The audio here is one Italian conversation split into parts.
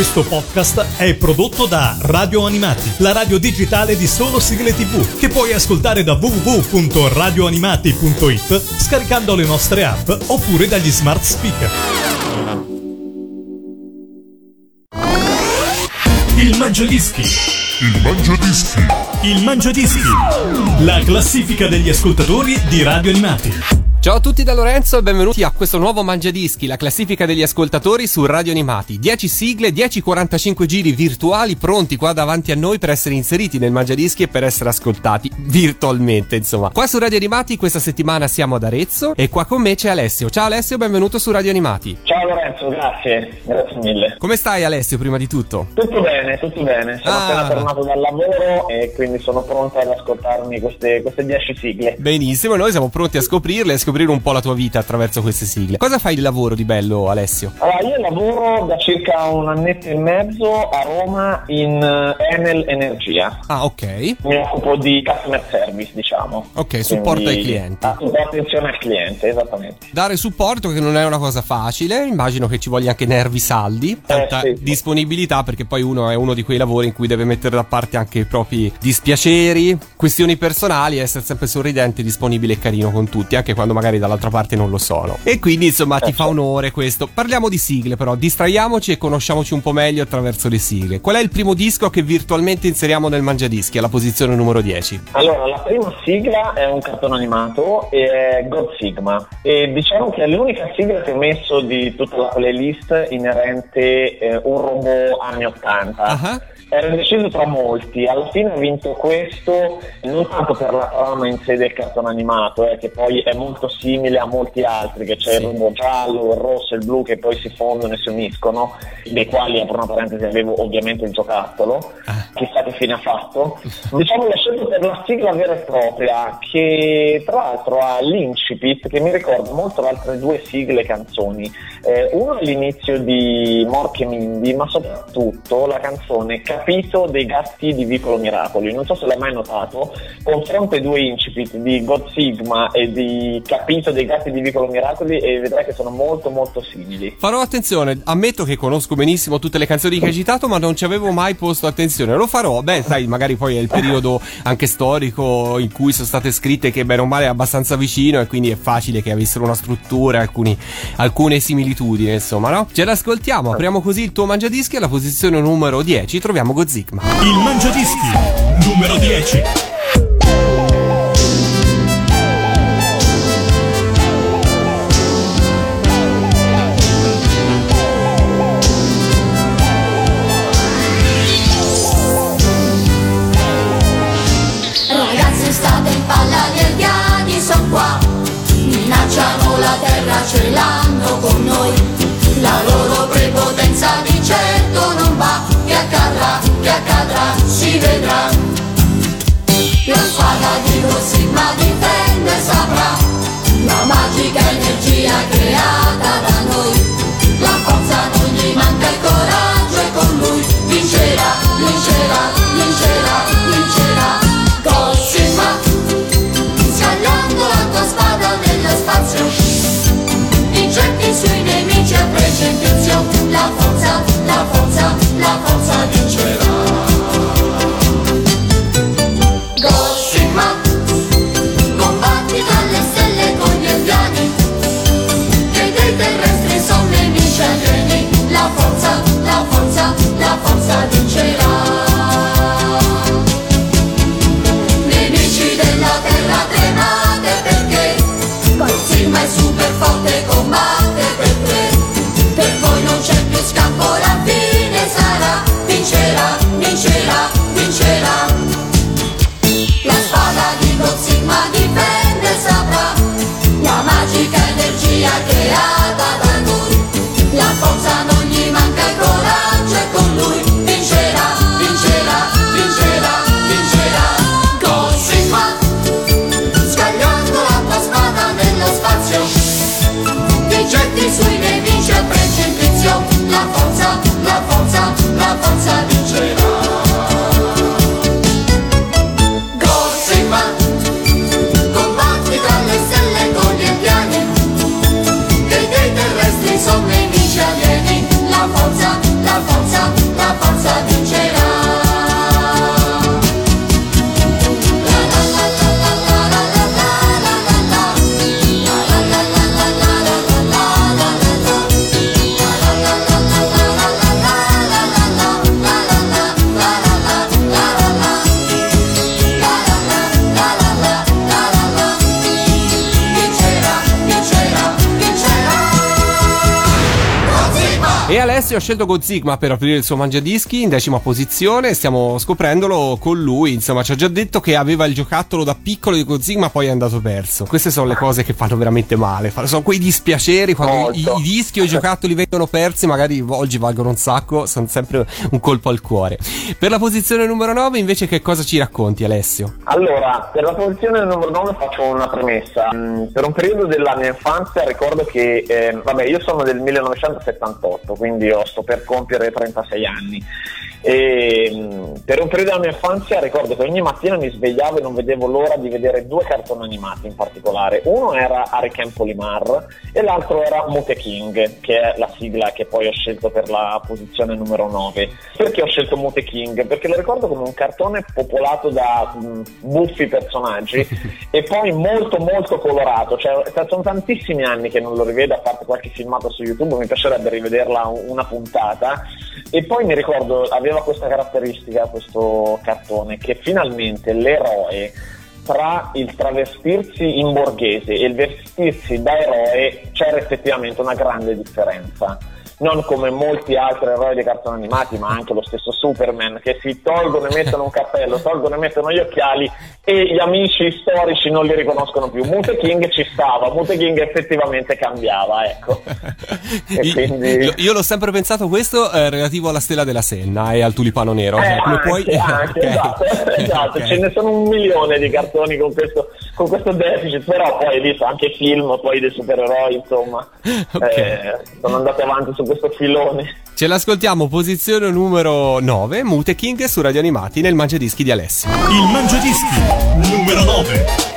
Questo podcast è prodotto da Radio Animati, la radio digitale di solo sigle tv, che puoi ascoltare da www.radioanimati.it scaricando le nostre app oppure dagli smart speaker. Il Mangiadischi. Il Mangiadischi. Il Mangiadischi. La classifica degli ascoltatori di Radio Animati. Ciao a tutti da Lorenzo e benvenuti a questo nuovo Mangiadischi, la classifica degli ascoltatori su Radio Animati. 10 sigle, 10 45 giri virtuali pronti qua davanti a noi per essere inseriti nel Mangiadischi e per essere ascoltati virtualmente, insomma. Qua su Radio Animati questa settimana siamo ad Arezzo e qua con me c'è Alessio. Ciao Alessio, benvenuto su Radio Animati. Ciao Lorenzo, grazie, grazie mille. Come stai Alessio prima di tutto? Tutto bene, tutto bene. Sono Ah. appena tornato dal lavoro e quindi sono pronto ad ascoltarmi queste, queste 10 sigle. Benissimo, noi siamo pronti a scoprirle e scoprire un po' la tua vita attraverso queste sigle. Cosa fai di lavoro di bello Alessio? Allora, io lavoro da circa un annetto e mezzo a Roma in eh, Enel Energia. Ah, ok. Mi occupo di customer service, diciamo. Ok, supporto Quindi- ai clienti. Ah, attenzione al cliente, esattamente. Dare supporto che non è una cosa facile, immagino che ci voglia anche nervi saldi, tanta sì, sì. disponibilità perché poi uno è uno di quei lavori in cui deve mettere da parte anche i propri dispiaceri, questioni personali e essere sempre sorridente, disponibile e carino con tutti, anche quando magari dall'altra parte non lo sono. E quindi insomma ti fa onore questo. Parliamo di sigle però, distraiamoci e conosciamoci un po' meglio attraverso le sigle. Qual è il primo disco che virtualmente inseriamo nel Mangiadischi alla posizione numero 10? Allora, la prima sigla è un cartone animato e è God Sigma. E diciamo che è l'unica sigla che ho messo di tutta la playlist inerente eh, un robot anni 80. Ah. Ero indeciso tra molti, alla fine ho vinto questo non tanto per la trama in sé del cartone animato, eh, che poi è molto simile a molti altri, che c'è Sì. il robot giallo, il rosso e il blu che poi si fondono e si uniscono, dei quali apro una parentesi avevo ovviamente il giocattolo, Ah. chissà che fine ha fatto. Diciamo l'ho scelto per la sigla vera e propria, che tra l'altro ha l'incipit che mi ricorda molto le altre due sigle canzoni. Eh, uno è l'inizio di Morche Mindy, ma soprattutto la canzone Capito dei gatti di Vicolo Miracoli. Non so se l'hai mai notato, confronta i due incipit di God Sigma e di Capito dei gatti di Vicolo Miracoli e vedrai che sono molto molto simili. Farò attenzione, ammetto che conosco benissimo tutte le canzoni che hai citato, ma non ci avevo mai posto attenzione. Lo farò, beh, sai, magari poi è il periodo anche storico in cui sono state scritte che bene o male è abbastanza vicino e quindi è facile che avessero una struttura, alcuni, alcune similitudini, insomma, no? Ce l'ascoltiamo, apriamo così il tuo mangiadischi alla posizione numero 10, troviamo Gozigma. Il Mangiadischi. Numero 10. Alessio ha scelto Gozigma per aprire il suo mangiadischi in decima posizione. Stiamo scoprendolo con lui. Insomma, ci ha già detto che aveva il giocattolo da piccolo di Gozigma, poi è andato perso. Queste sono le cose che fanno veramente male. Sono quei dispiaceri quando i, i, dischi o i giocattoli vengono persi. Magari oggi valgono un sacco, sono sempre un colpo al cuore. Per la posizione numero 9, invece, che cosa ci racconti, Alessio? Allora, per la posizione numero 9 faccio una premessa. Mm, per un periodo della mia infanzia ricordo che, eh, vabbè, io sono del 1978, quindi io sto per compiere 36 anni. E, mm, per un periodo della mia infanzia ricordo che ogni mattina mi svegliavo e non vedevo l'ora di vedere due cartoni animati in particolare. Uno era Ariken Polimar e l'altro era Mute King, che è la sigla che poi ho scelto per la posizione numero 9. Perché ho scelto Mute King? Perché lo ricordo come un cartone popolato da mh, mm, buffi personaggi e poi molto molto colorato. Cioè, sono tantissimi anni che non lo rivedo, a parte qualche filmato su YouTube, mi piacerebbe rivederla una puntata. E poi mi ricordo, aveva questa caratteristica questo cartone, che finalmente l'eroe tra il travestirsi in borghese e il vestirsi da eroe c'era effettivamente una grande differenza non come molti altri eroi dei cartoni animati, ma anche lo stesso Superman, che si tolgono e mettono un cappello, tolgono e mettono gli occhiali e gli amici storici non li riconoscono più. Mute King ci stava, Mute King effettivamente cambiava, ecco. quindi... io, l'ho sempre pensato questo eh, relativo alla stella della Senna e al tulipano nero. Eh, anche, puoi... anche, okay. esatto, esatto. Okay. ce ne sono un milione di cartoni con questo, con questo deficit, però poi hai visto anche film poi dei supereroi, insomma, okay. eh, sono andati avanti su questo filone. Ce l'ascoltiamo, posizione numero 9, Mute King su Radio Animati nel Mangiadischi di Alessio. Il Mangiadischi numero 9.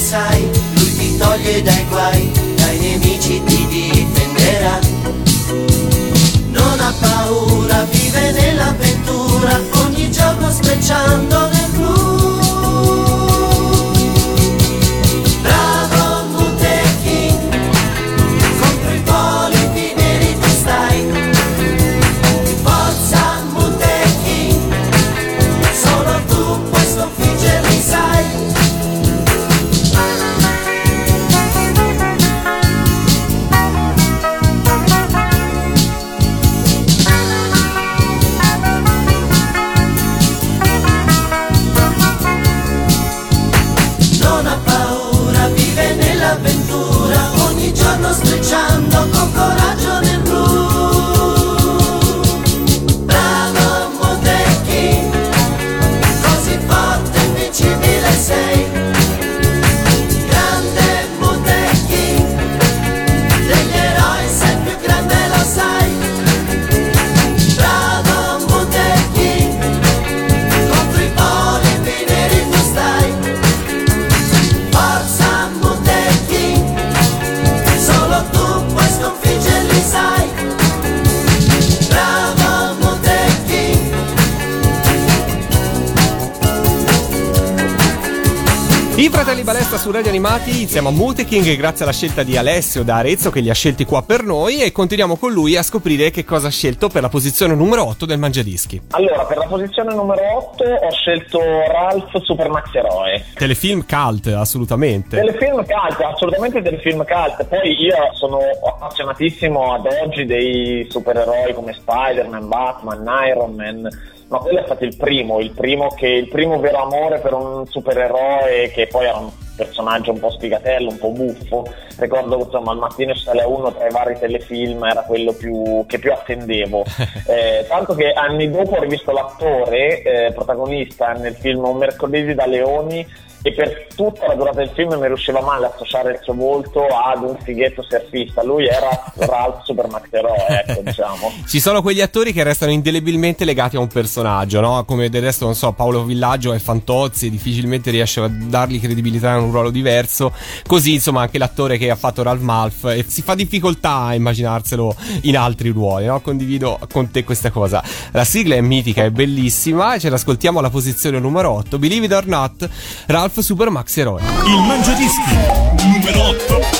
Sai, lui ti toglie dai guai, dai nemici ti difenderà. Non ha paura, vive nell'avventura, ogni giorno sprecciando nel palestra su Radio Animati, insieme a Muteking grazie alla scelta di Alessio da Arezzo che li ha scelti qua per noi e continuiamo con lui a scoprire che cosa ha scelto per la posizione numero 8 del Mangiadischi. Allora, per la posizione numero 8 ho scelto Ralph Super Max Eroe. Telefilm cult, assolutamente. Telefilm cult, assolutamente telefilm cult. Poi io sono appassionatissimo ad oggi dei supereroi come Spider-Man, Batman, Iron Man ma quello è stato il primo, il primo, che, il primo vero amore per un supereroe che poi era un personaggio un po' spigatello, un po' buffo. Ricordo insomma al mattino sale uno tra i vari telefilm era quello più, che più attendevo. Eh, tanto che anni dopo ho rivisto l'attore eh, protagonista nel film Un mercoledì da leoni e per tutta la durata del film mi riusciva male associare il suo volto ad un fighetto surfista. Lui era Ralph Super Eroe, ecco, diciamo. Ci sono quegli attori che restano indelebilmente legati a un personaggio, no? Come del resto, non so, Paolo Villaggio è Fantozzi, difficilmente riesce a dargli credibilità in un ruolo diverso. Così, insomma, anche l'attore che ha fatto Ralph Malf e si fa difficoltà a immaginarselo in altri ruoli, no? Condivido con te questa cosa. La sigla è mitica, è bellissima ce l'ascoltiamo alla posizione numero 8. Believe it or not, Ralph Ralph Super Max Eroe. Il Mangiadischi numero 8.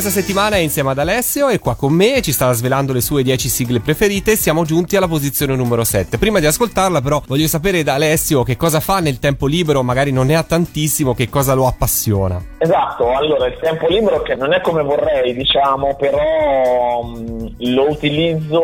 Questa settimana è insieme ad Alessio e qua con me ci sta svelando le sue 10 sigle preferite siamo giunti alla posizione numero 7. Prima di ascoltarla però voglio sapere da Alessio che cosa fa nel tempo libero, magari non ne ha tantissimo, che cosa lo appassiona. Esatto, allora il tempo libero che non è come vorrei, diciamo, però mh, lo utilizzo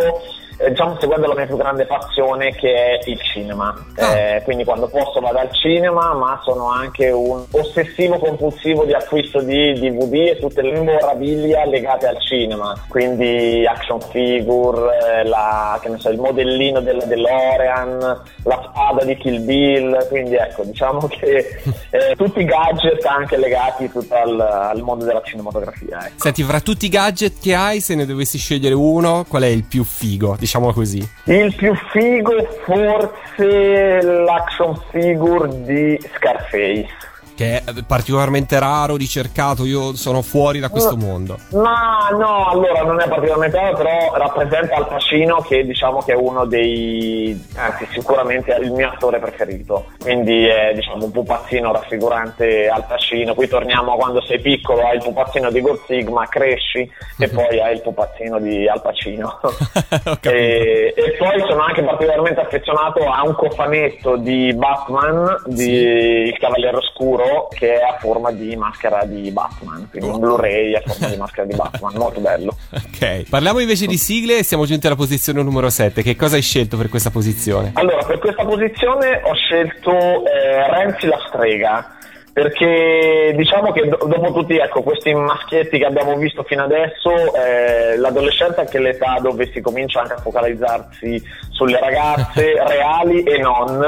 eh, diciamo seguendo la mia più grande passione che è il cinema. Ah. Eh, quindi quando posso vado al cinema, ma sono anche un ossessivo compulsivo di acquisto di DVD e tutte le memorabilia legate al cinema. Quindi action figure, eh, la- che ne so, il modellino della DeLorean, la spada di Kill Bill. Quindi ecco, diciamo che eh, tutti i gadget anche legati tutto al, al mondo della cinematografia. Ecco. Senti, fra tutti i gadget che hai, se ne dovessi scegliere uno, qual è il più figo? Diciamolo così. Il più figo forse l'action figure di Scarface. Che è particolarmente raro, ricercato. Io sono fuori da questo mondo. Ma no, allora non è particolarmente vero, però rappresenta Al Pacino che diciamo che è uno dei, anzi sicuramente è il mio attore preferito, quindi è diciamo un pupazzino raffigurante Al Pacino, qui torniamo a quando sei piccolo, hai il pupazzino di God Sigma, cresci e poi hai il pupazzino di Al Pacino. E, e poi sono anche particolarmente affezionato a un cofanetto di Batman, di Il Cavaliere Oscuro, che è a forma di maschera di Batman, quindi un Blu-ray a forma di maschera di Batman, molto bello. Ok. Parliamo invece di sigle e siamo giunti alla posizione numero 7. Che cosa hai scelto per questa posizione? Allora, per questa posizione ho scelto eh, Renzi la strega. Perché diciamo che do- dopo tutti ecco, questi maschietti che abbiamo visto fino adesso, eh, l'adolescenza è anche l'età dove si comincia anche a focalizzarsi sulle ragazze reali e non,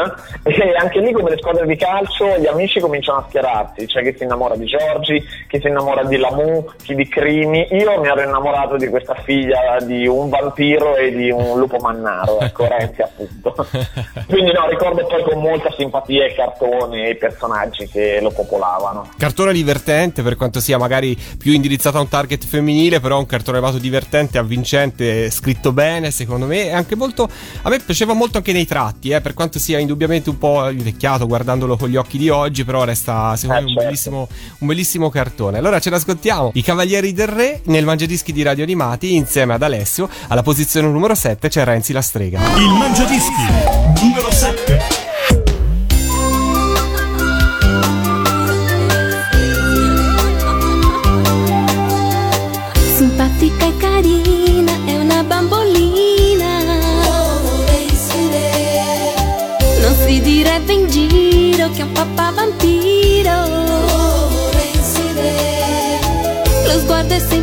e anche lì come le squadre di calcio gli amici cominciano a schierarsi, c'è chi si innamora di Giorgi, chi si innamora di Lamu, chi di Crimi, io mi ero innamorato di questa figlia di un vampiro e di un lupo mannaro, ecco Renzi appunto. Quindi no, ricordo poi con molta simpatia il cartone e i personaggi che lo popolavano. Cartone divertente, per quanto sia magari più indirizzato a un target femminile, però un cartone animato divertente, avvincente, scritto bene, secondo me, e anche molto. A me piaceva molto anche nei tratti, eh, per quanto sia indubbiamente un po' invecchiato guardandolo con gli occhi di oggi, però resta secondo Eh, me un certo. bellissimo, un bellissimo cartone. Allora ce l'ascoltiamo. I Cavalieri del Re nel Mangiadischi di Radio Animati insieme ad Alessio. Alla posizione numero 7 c'è Renzi la strega. Il Mangiadischi numero 7.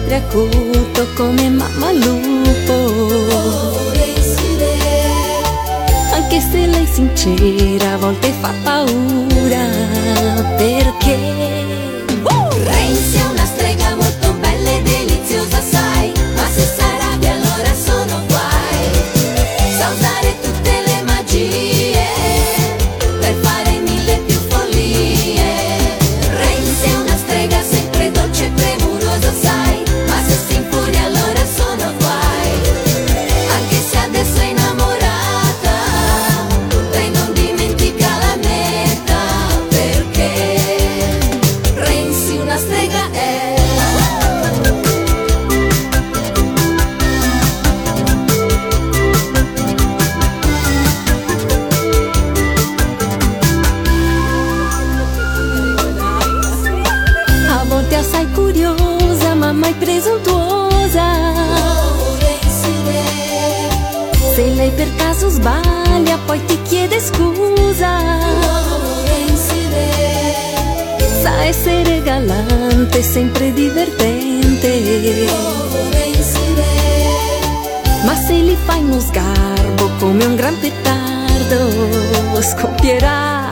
Sempre acuto come mamma lupo. Anche se lei è sincera, a volte fa paura. Perché? Galante, sempre divertente. Ma se li fai uno sgarbo come un gran petardo, scoppierà.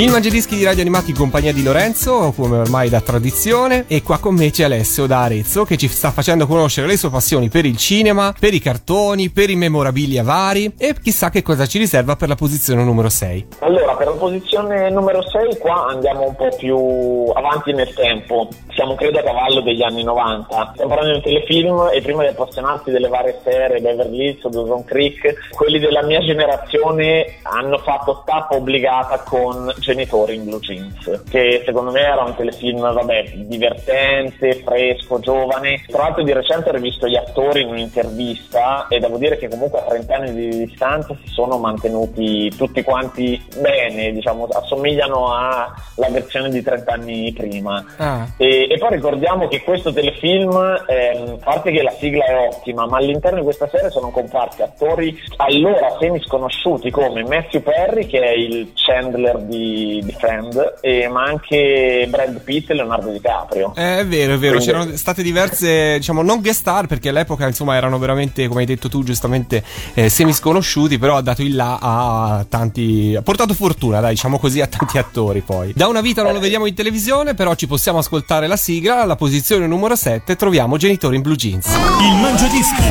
Il Mangiadischi di Radio Animati in compagnia di Lorenzo, come ormai da tradizione, e qua con me c'è Alessio da Arezzo che ci sta facendo conoscere le sue passioni per il cinema, per i cartoni, per i memorabilia vari e chissà che cosa ci riserva per la posizione numero 6. Allora, per la posizione numero 6 qua andiamo un po' più avanti nel tempo. Siamo credo a cavallo degli anni 90. Stiamo parlando di telefilm e prima di appassionarsi delle varie serie, Beverly Hills, Dawson Creek, quelli della mia generazione hanno fatto tappa obbligata con Genitori in Blue Jeans, che secondo me era un telefilm, vabbè, divertente, fresco, giovane. Tra l'altro di recente ho rivisto gli attori in un'intervista e devo dire che comunque a 30 anni di distanza si sono mantenuti tutti quanti bene, diciamo, assomigliano alla versione di 30 anni prima. Ah. E, e poi ricordiamo che questo telefilm, ehm, a parte che la sigla è ottima, ma all'interno di questa serie sono comparsi attori allora semi sconosciuti come Matthew Perry, che è il Chandler di, di Friend, e, ma anche Brad Pitt e Leonardo DiCaprio. Eh, È vero, è vero, Quindi- c'erano state diverse, diciamo, non guest star perché all'epoca, insomma, erano veramente, come hai detto tu, giustamente eh, semi sconosciuti, però ha dato il là a tanti, ha portato fortuna, dai, diciamo così, a tanti attori poi. Da una vita non lo vediamo in televisione, però ci possiamo ascoltare la sigla, alla posizione numero 7 troviamo Genitori in Blue Jeans. Il Mangiadischi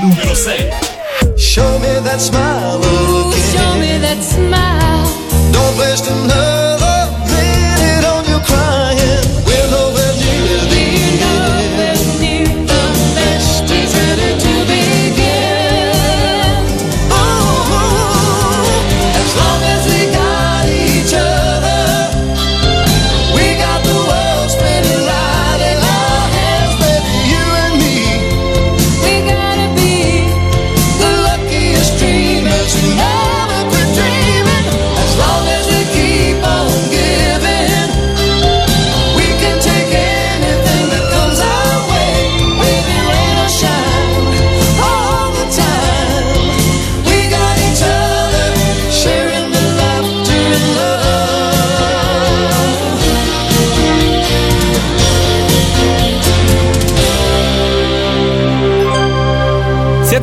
numero 6. Show me that smile again. Show me that smile. no place to know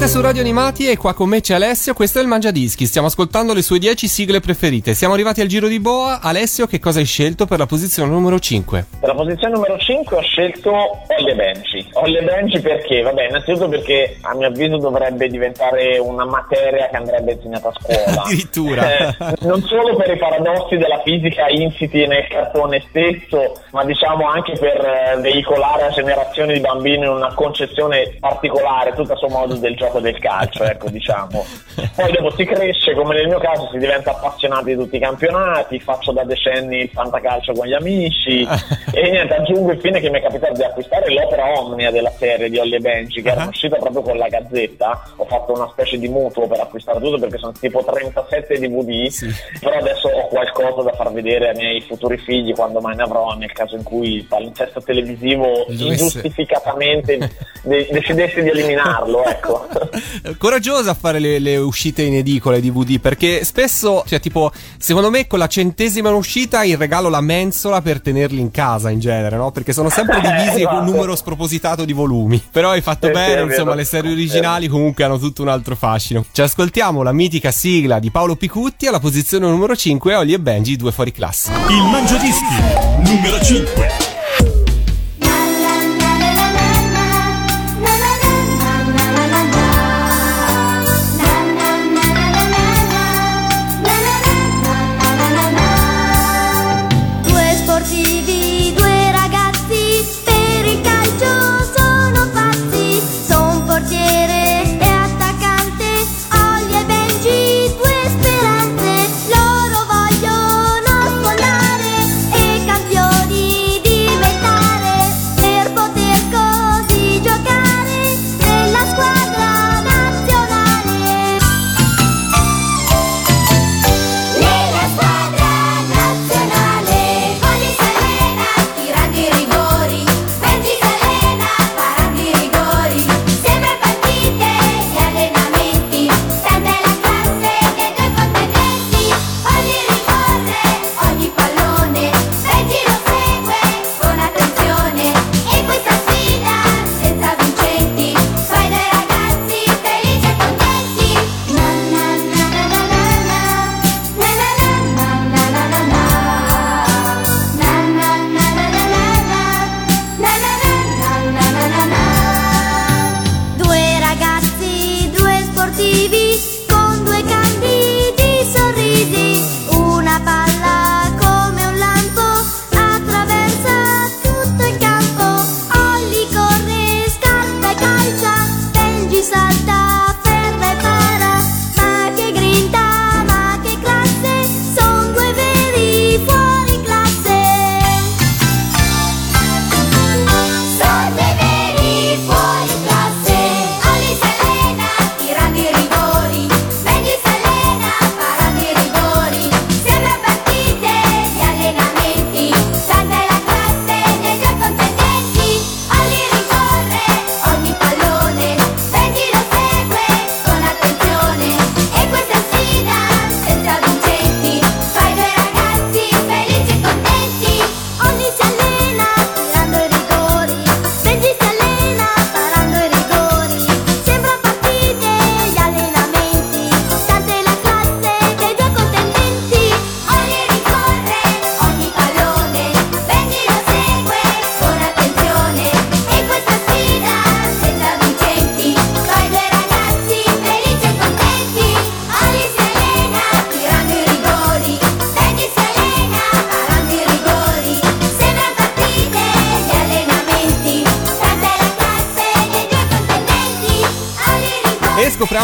su Radio Animati e qua con me c'è Alessio, questo è il Mangiadischi, stiamo ascoltando le sue 10 sigle preferite. Siamo arrivati al giro di boa. Alessio, che cosa hai scelto per la posizione numero 5? Per la posizione numero 5 ho scelto Olle Benji. Olle Benji perché? Vabbè, innanzitutto perché a mio avviso dovrebbe diventare una materia che andrebbe insegnata a scuola. Addirittura. Eh, non solo per i paradossi della fisica insiti nel cartone stesso, ma diciamo anche per eh, veicolare a generazioni di bambini una concezione particolare, tutta a suo modo, del gioco del calcio, ecco, diciamo. Poi dopo si cresce, come nel mio caso, si diventa appassionati di tutti i campionati, faccio da decenni il fantacalcio con gli amici e niente, aggiungo infine che mi è capitato di acquistare l'opera omnia della serie di Ollie e Benji, che era uscita proprio con la Gazzetta, ho fatto una specie di mutuo per acquistare tutto perché sono tipo 37 DVD, però adesso ho qualcosa da far vedere ai miei futuri figli quando mai ne avrò, nel caso in cui il palincesto televisivo Dovesse- ingiustificatamente de- decidesse di eliminarlo, ecco. Coraggiosa a fare le, le uscite in edicola DVD perché spesso, cioè tipo, secondo me con la centesima uscita in regalo la mensola per tenerli in casa in genere, no? Perché sono sempre divisi con un Esatto. numero spropositato di volumi. Però hai fatto sì, bene, insomma, le serie originali comunque hanno tutto un altro fascino. Ci ascoltiamo la mitica sigla di Paolo Picutti alla posizione numero 5 Oli e Benji, due fuori classe. Il Mangiadischi numero 5.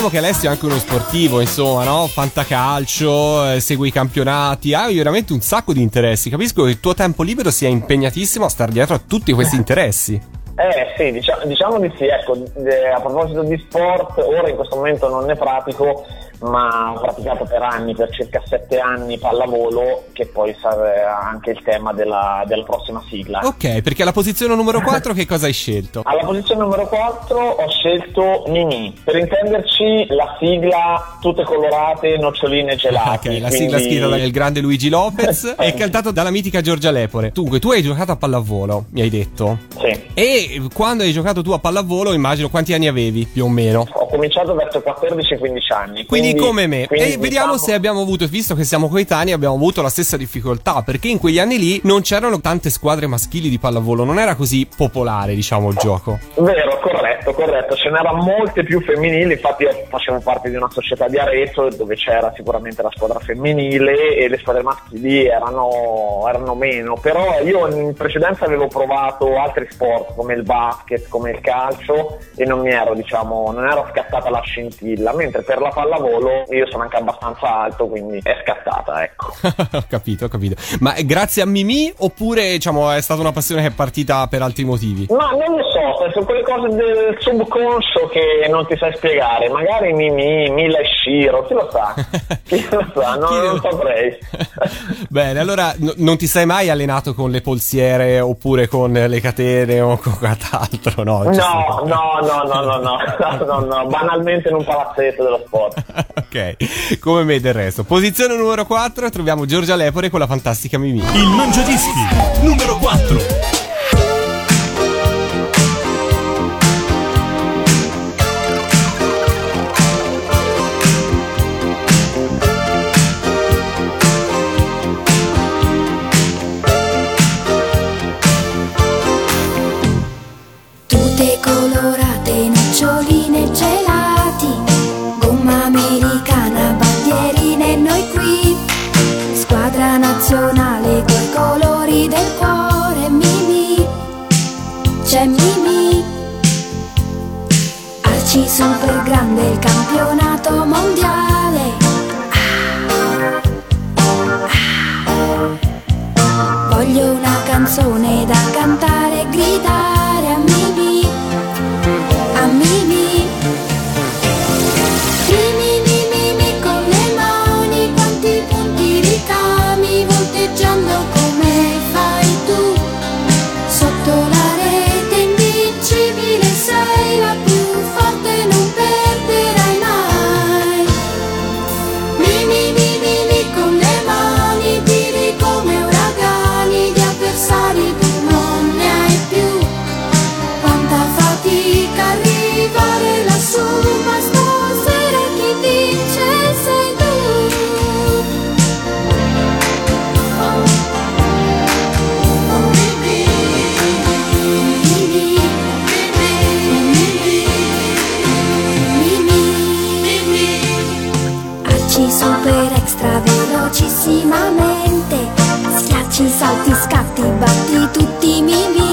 Scopriamo che Alessio è anche uno sportivo, insomma, no? Fantacalcio, eh, segue i campionati, hai veramente un sacco di interessi. Capisco che il tuo tempo libero sia impegnatissimo a star dietro a tutti questi interessi. Eh sì, diciamo, diciamo di sì, ecco, eh, a proposito di sport, ora in questo momento non ne pratico, ma ho praticato per anni, per circa sette anni pallavolo, che poi sarà anche il tema della, della prossima sigla. Ok, perché alla posizione numero 4 che cosa hai scelto? Alla posizione numero 4 ho scelto Mimi, per intenderci la sigla tutte colorate, noccioline gelate. Ok, la sigla scritta dal grande Luigi Lopez e cantato dalla mitica Giorgia Lepore. Dunque, tu hai giocato a pallavolo, mi hai detto. Sì. E quando hai giocato tu a pallavolo, immagino quanti anni avevi più o meno? Ho cominciato verso 14-15 anni. Quindi, come me. quindi e vediamo diciamo- se abbiamo avuto, visto che siamo coetanei, abbiamo avuto la stessa difficoltà. Perché in quegli anni lì non c'erano tante squadre maschili di pallavolo, non era così popolare, diciamo, il gioco. Vero, corretto, corretto. Ce n'erano molte più femminili, infatti io facevo parte di una società di Arezzo dove c'era sicuramente la squadra femminile e le squadre maschili erano, erano meno, però io in precedenza avevo provato altri sport come il basket, come il calcio e non mi ero, diciamo, non ero scattata la scintilla, mentre per la pallavolo volo, io sono anche abbastanza alto, quindi è scattata, ecco. ho capito, ho capito. Ma grazie a Mimi oppure diciamo, è stata una passione che è partita per altri motivi? Ma non lo so, sono quelle cose del subconscio che non ti sai spiegare. Magari Mimi, Mila e Shiro, chi lo sa? chi lo sa? Non, non saprei. Bene, allora n- non ti sei mai allenato con le polsiere oppure con le catene o con quant'altro, no? No, no, no, no, no, no, no, no, banalmente in un palazzetto dello sport ok, come me del resto. Posizione numero 4 troviamo Giorgia Lepore con la fantastica Mimì. Il Mangiadischi numero 4. stravelocissimamente. Schiacci, salti, scatti, batti tutti i miei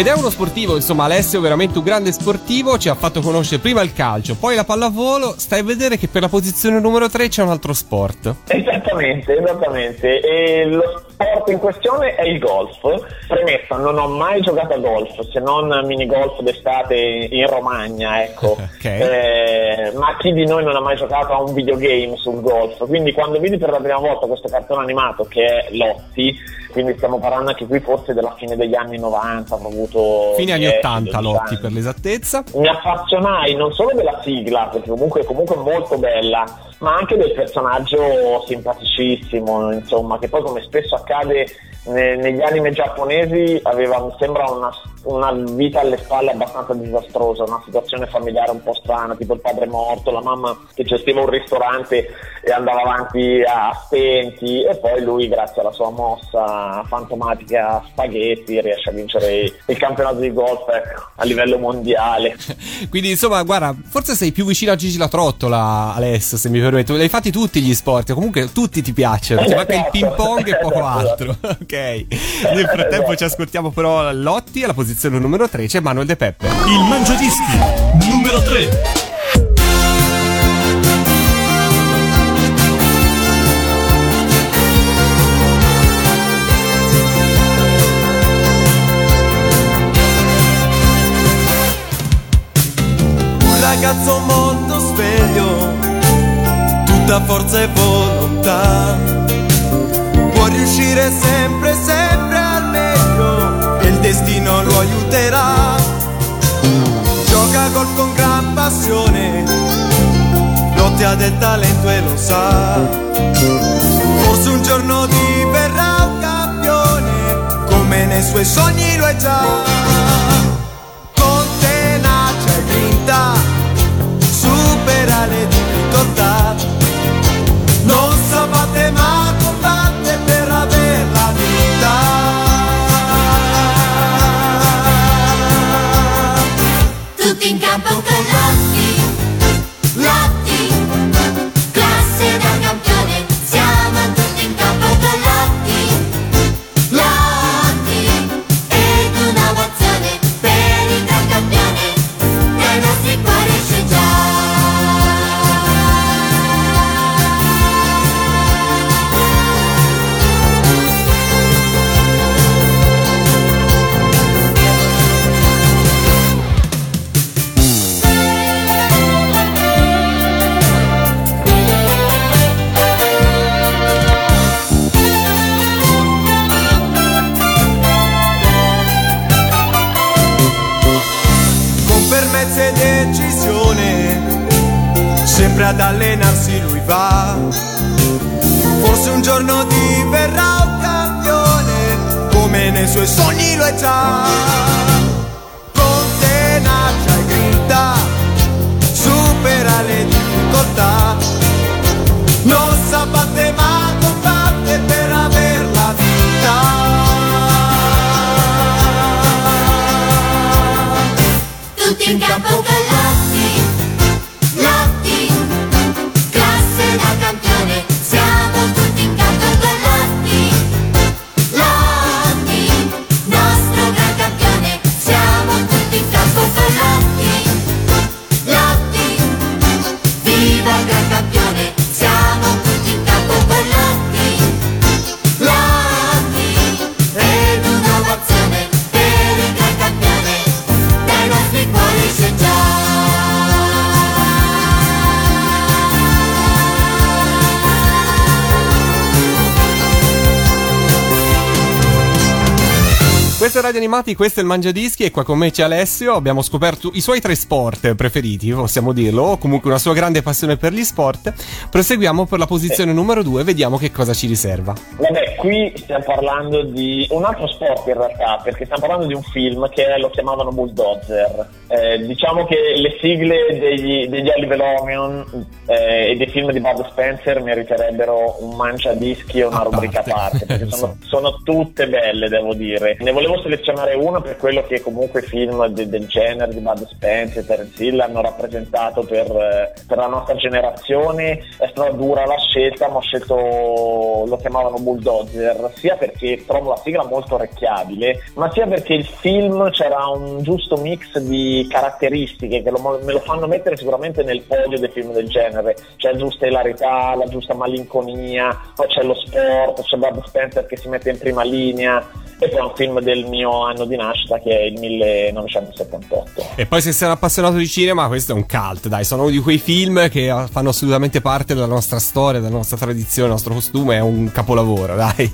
Ed è uno sportivo, insomma, Alessio è veramente un grande sportivo, ci ha fatto conoscere prima il calcio, poi la pallavolo, stai a vedere che per la posizione numero 3 c'è un altro sport. Esattamente, esattamente. E lo sport in questione è il golf. Premessa, non ho mai giocato a golf, se non mini golf d'estate in Romagna, ecco. Ok. Eh, ma chi di noi non ha mai giocato a un videogame sul golf? Quindi quando vedi per la prima volta questo cartone animato che è Lotti, quindi stiamo parlando anche qui forse della fine degli anni 90, avrò avuto... Fine anni 10, 80 12 Lotti anni per l'esattezza. mi appassionai non solo della sigla, perché comunque, comunque è molto bella, ma anche del personaggio simpaticissimo, insomma, che poi come spesso accade ne- negli anime giapponesi aveva, mi sembra, una, una vita alle spalle abbastanza disastrosa, una situazione familiare un po' strana, tipo il padre morto, la mamma che gestiva un ristorante e andava avanti a stenti e poi lui grazie alla sua mossa fantomatica a spaghetti riesce a vincere il campionato di golf a livello mondiale. Quindi insomma, guarda, forse sei più vicino a Gigi La Trottola, Alessio, se mi permetto. L'hai fatti tutti gli sport, comunque tutti ti piacciono. Ti manca il Esatto. ping pong e poco Esatto. altro. ok. Nel frattempo ci ascoltiamo però Lotti alla posizione numero 3 c'è Manuel De Peppe. Il Mangiadischi numero 3. Un ragazzo molto sveglio, tutta forza e volontà. Può riuscire sempre, sempre al meglio e il destino lo con gran passione, Lotti ha del talento e lo sa. Forse un giorno diverrà un campione, come nei suoi sogni lo è già Questo è Radio Animati, questo è il Mangiadischi e qua con me c'è Alessio. Abbiamo scoperto i suoi tre sport preferiti, possiamo dirlo, o comunque una sua grande passione per gli sport. Proseguiamo per la posizione numero 2 vediamo che cosa ci riserva. Vabbè, qui stiamo parlando di un altro sport in realtà, perché stiamo parlando di un film che lo chiamavano Bulldozer. Eh, diciamo che le sigle degli, degli Oliver Omion eh, e dei film di Bud Spencer meriterebbero un mangiadischi e una A rubrica a parte. parte, perché sono, sono tutte belle, devo dire. Ne volevo selezionare uno per quello che comunque film de- del genere di Bud Spencer e Terence Hill hanno rappresentato per, eh, per la nostra generazione. È stata dura la scelta, ma ho scelto, lo chiamavano Bulldozer, sia perché trovo la sigla molto orecchiabile, ma sia perché il film c'era un giusto mix di caratteristiche che lo- me lo fanno mettere sicuramente nel podio dei film del genere. C'è la giusta ilarità, la giusta malinconia, poi c'è lo sport, c'è Bud Spencer che si mette in prima linea e poi è un film del mio anno di nascita che è il 1978. E poi se sei un appassionato di cinema, questo è un cult, dai, sono uno di quei film che fanno assolutamente parte della nostra storia, della nostra tradizione, del nostro costume, è un capolavoro, dai.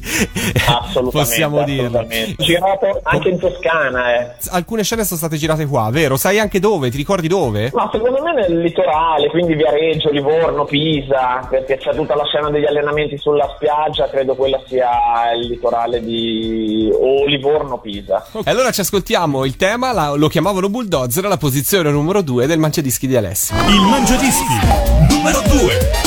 Assolutamente, Possiamo dirlo. assolutamente. Girato anche in Toscana, eh. Alcune scene sono state girate qua, vero? Sai anche dove? Ti ricordi dove? Ma secondo me nel litorale, quindi Viareggio, Livorno, Pisa, perché c'è tutta la scena degli allenamenti sulla spiaggia, credo quella sia il litorale di o Livorno, Pisa. E allora ci ascoltiamo il tema, la- lo chiamavano Bulldozer, la posizione numero 2 del Mangiadischi di Alessio. Il Mangiadischi numero 2.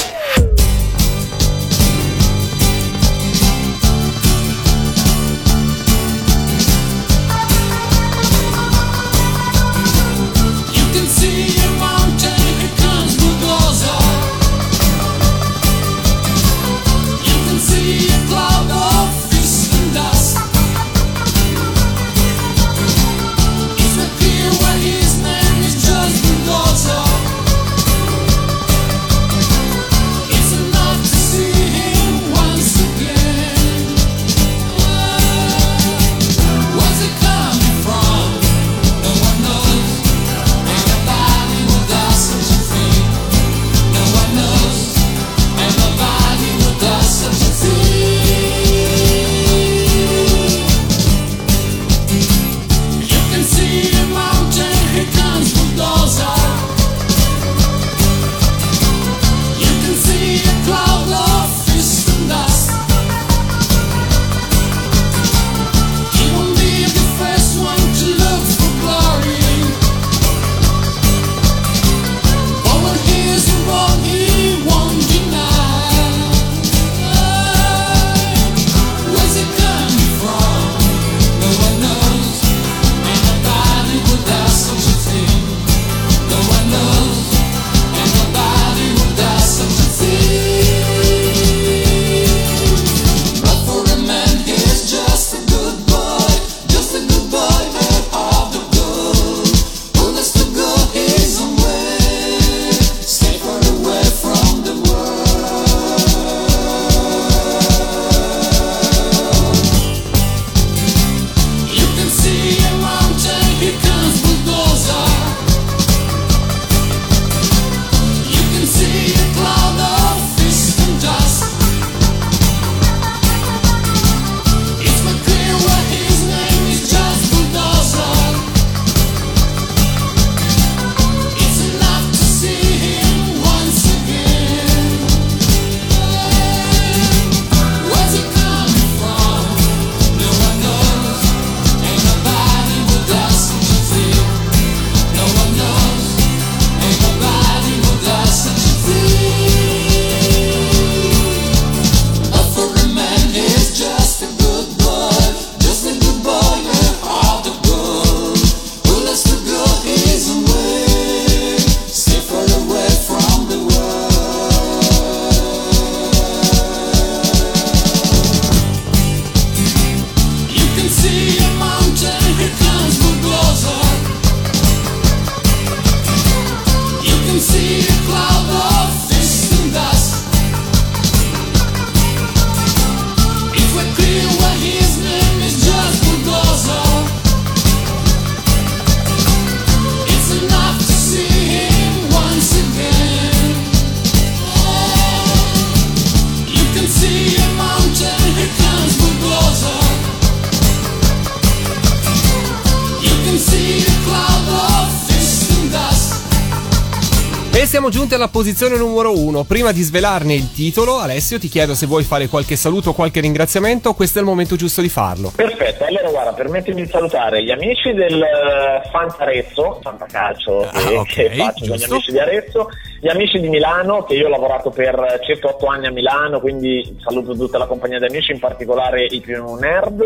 E giunti alla posizione numero 1. Prima di svelarne il titolo, Alessio, ti chiedo se vuoi fare qualche saluto o qualche ringraziamento. Questo è il momento giusto di farlo. Perfetto, allora guarda, permettimi di salutare gli amici del eh, Fanta Arezzo, Fanta Calcio che, Ah, ok, che faccio con gli giusto. amici di Arezzo, gli amici di Milano che io ho lavorato per circa 8 anni a Milano, quindi saluto tutta la compagnia di amici, in particolare i più nerd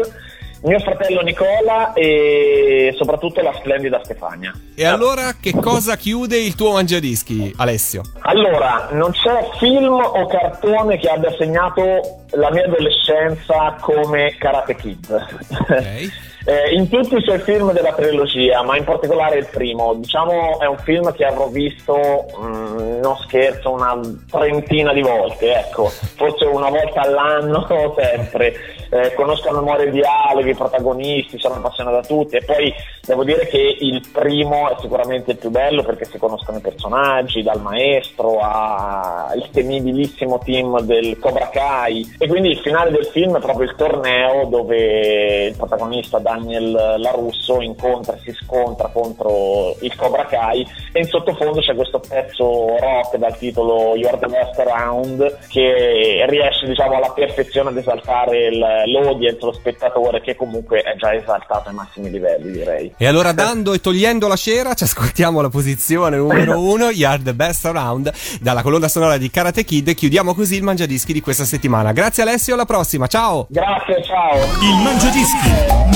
mio fratello Nicola e soprattutto la splendida Stefania. E allora che cosa chiude il tuo mangiadischi, Alessio? Allora, non c'è film o cartone che abbia segnato la mia adolescenza come Karate Kid. Eh, in tutti i suoi film della trilogia, ma in particolare il primo, diciamo è un film che avrò visto, mm, non scherzo, una trentina di volte, ecco, forse una volta all'anno sempre. Eh, conosco a memoria i dialoghi, i protagonisti, sono appassionato da tutti. E poi devo dire che il primo è sicuramente il più bello perché si conoscono i personaggi, dal maestro al temibilissimo team del Cobra Kai. E quindi il finale del film è proprio il torneo dove il protagonista Daniel Larusso incontra e si scontra contro il Cobra Kai e in sottofondo c'è questo pezzo rock dal titolo You Are the Best Around che riesce diciamo alla perfezione ad esaltare il- l'audience, lo spettatore che comunque è già esaltato ai massimi livelli direi. E allora dando e togliendo la cera ci ascoltiamo la posizione numero uno, You Are the Best Around, dalla colonna sonora di Karate Kid e chiudiamo così il mangiadischi di questa settimana. Grazie Alessio, alla prossima, ciao! Grazie, ciao! Il Mangiadischi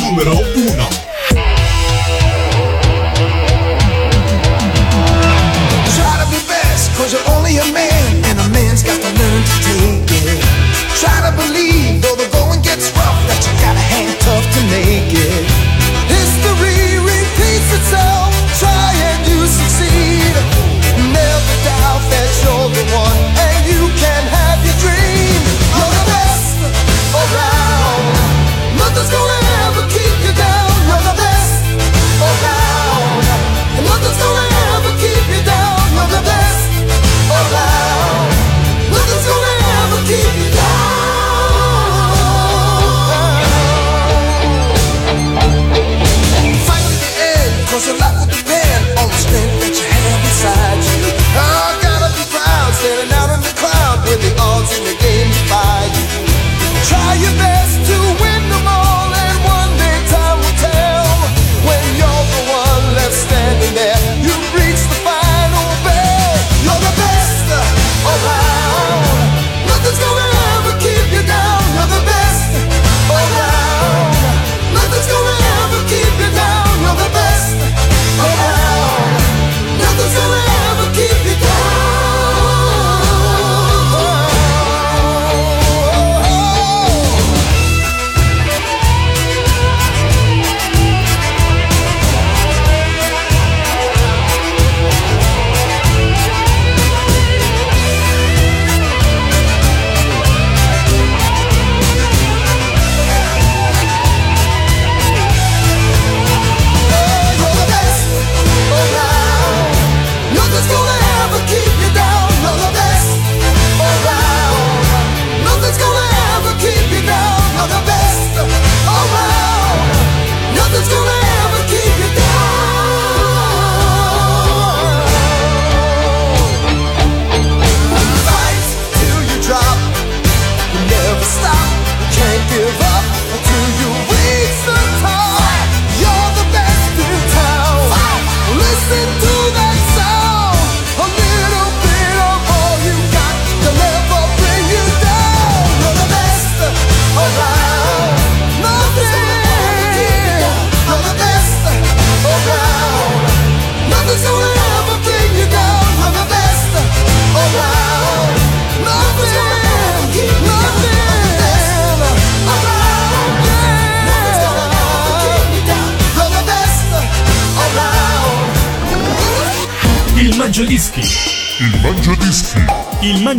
numero 1 Try to be best, cause you're only a man, and a man's got to learn to take it. Try to believe, though the going gets rough, that you gotta hang tough to make it. History repeats itself,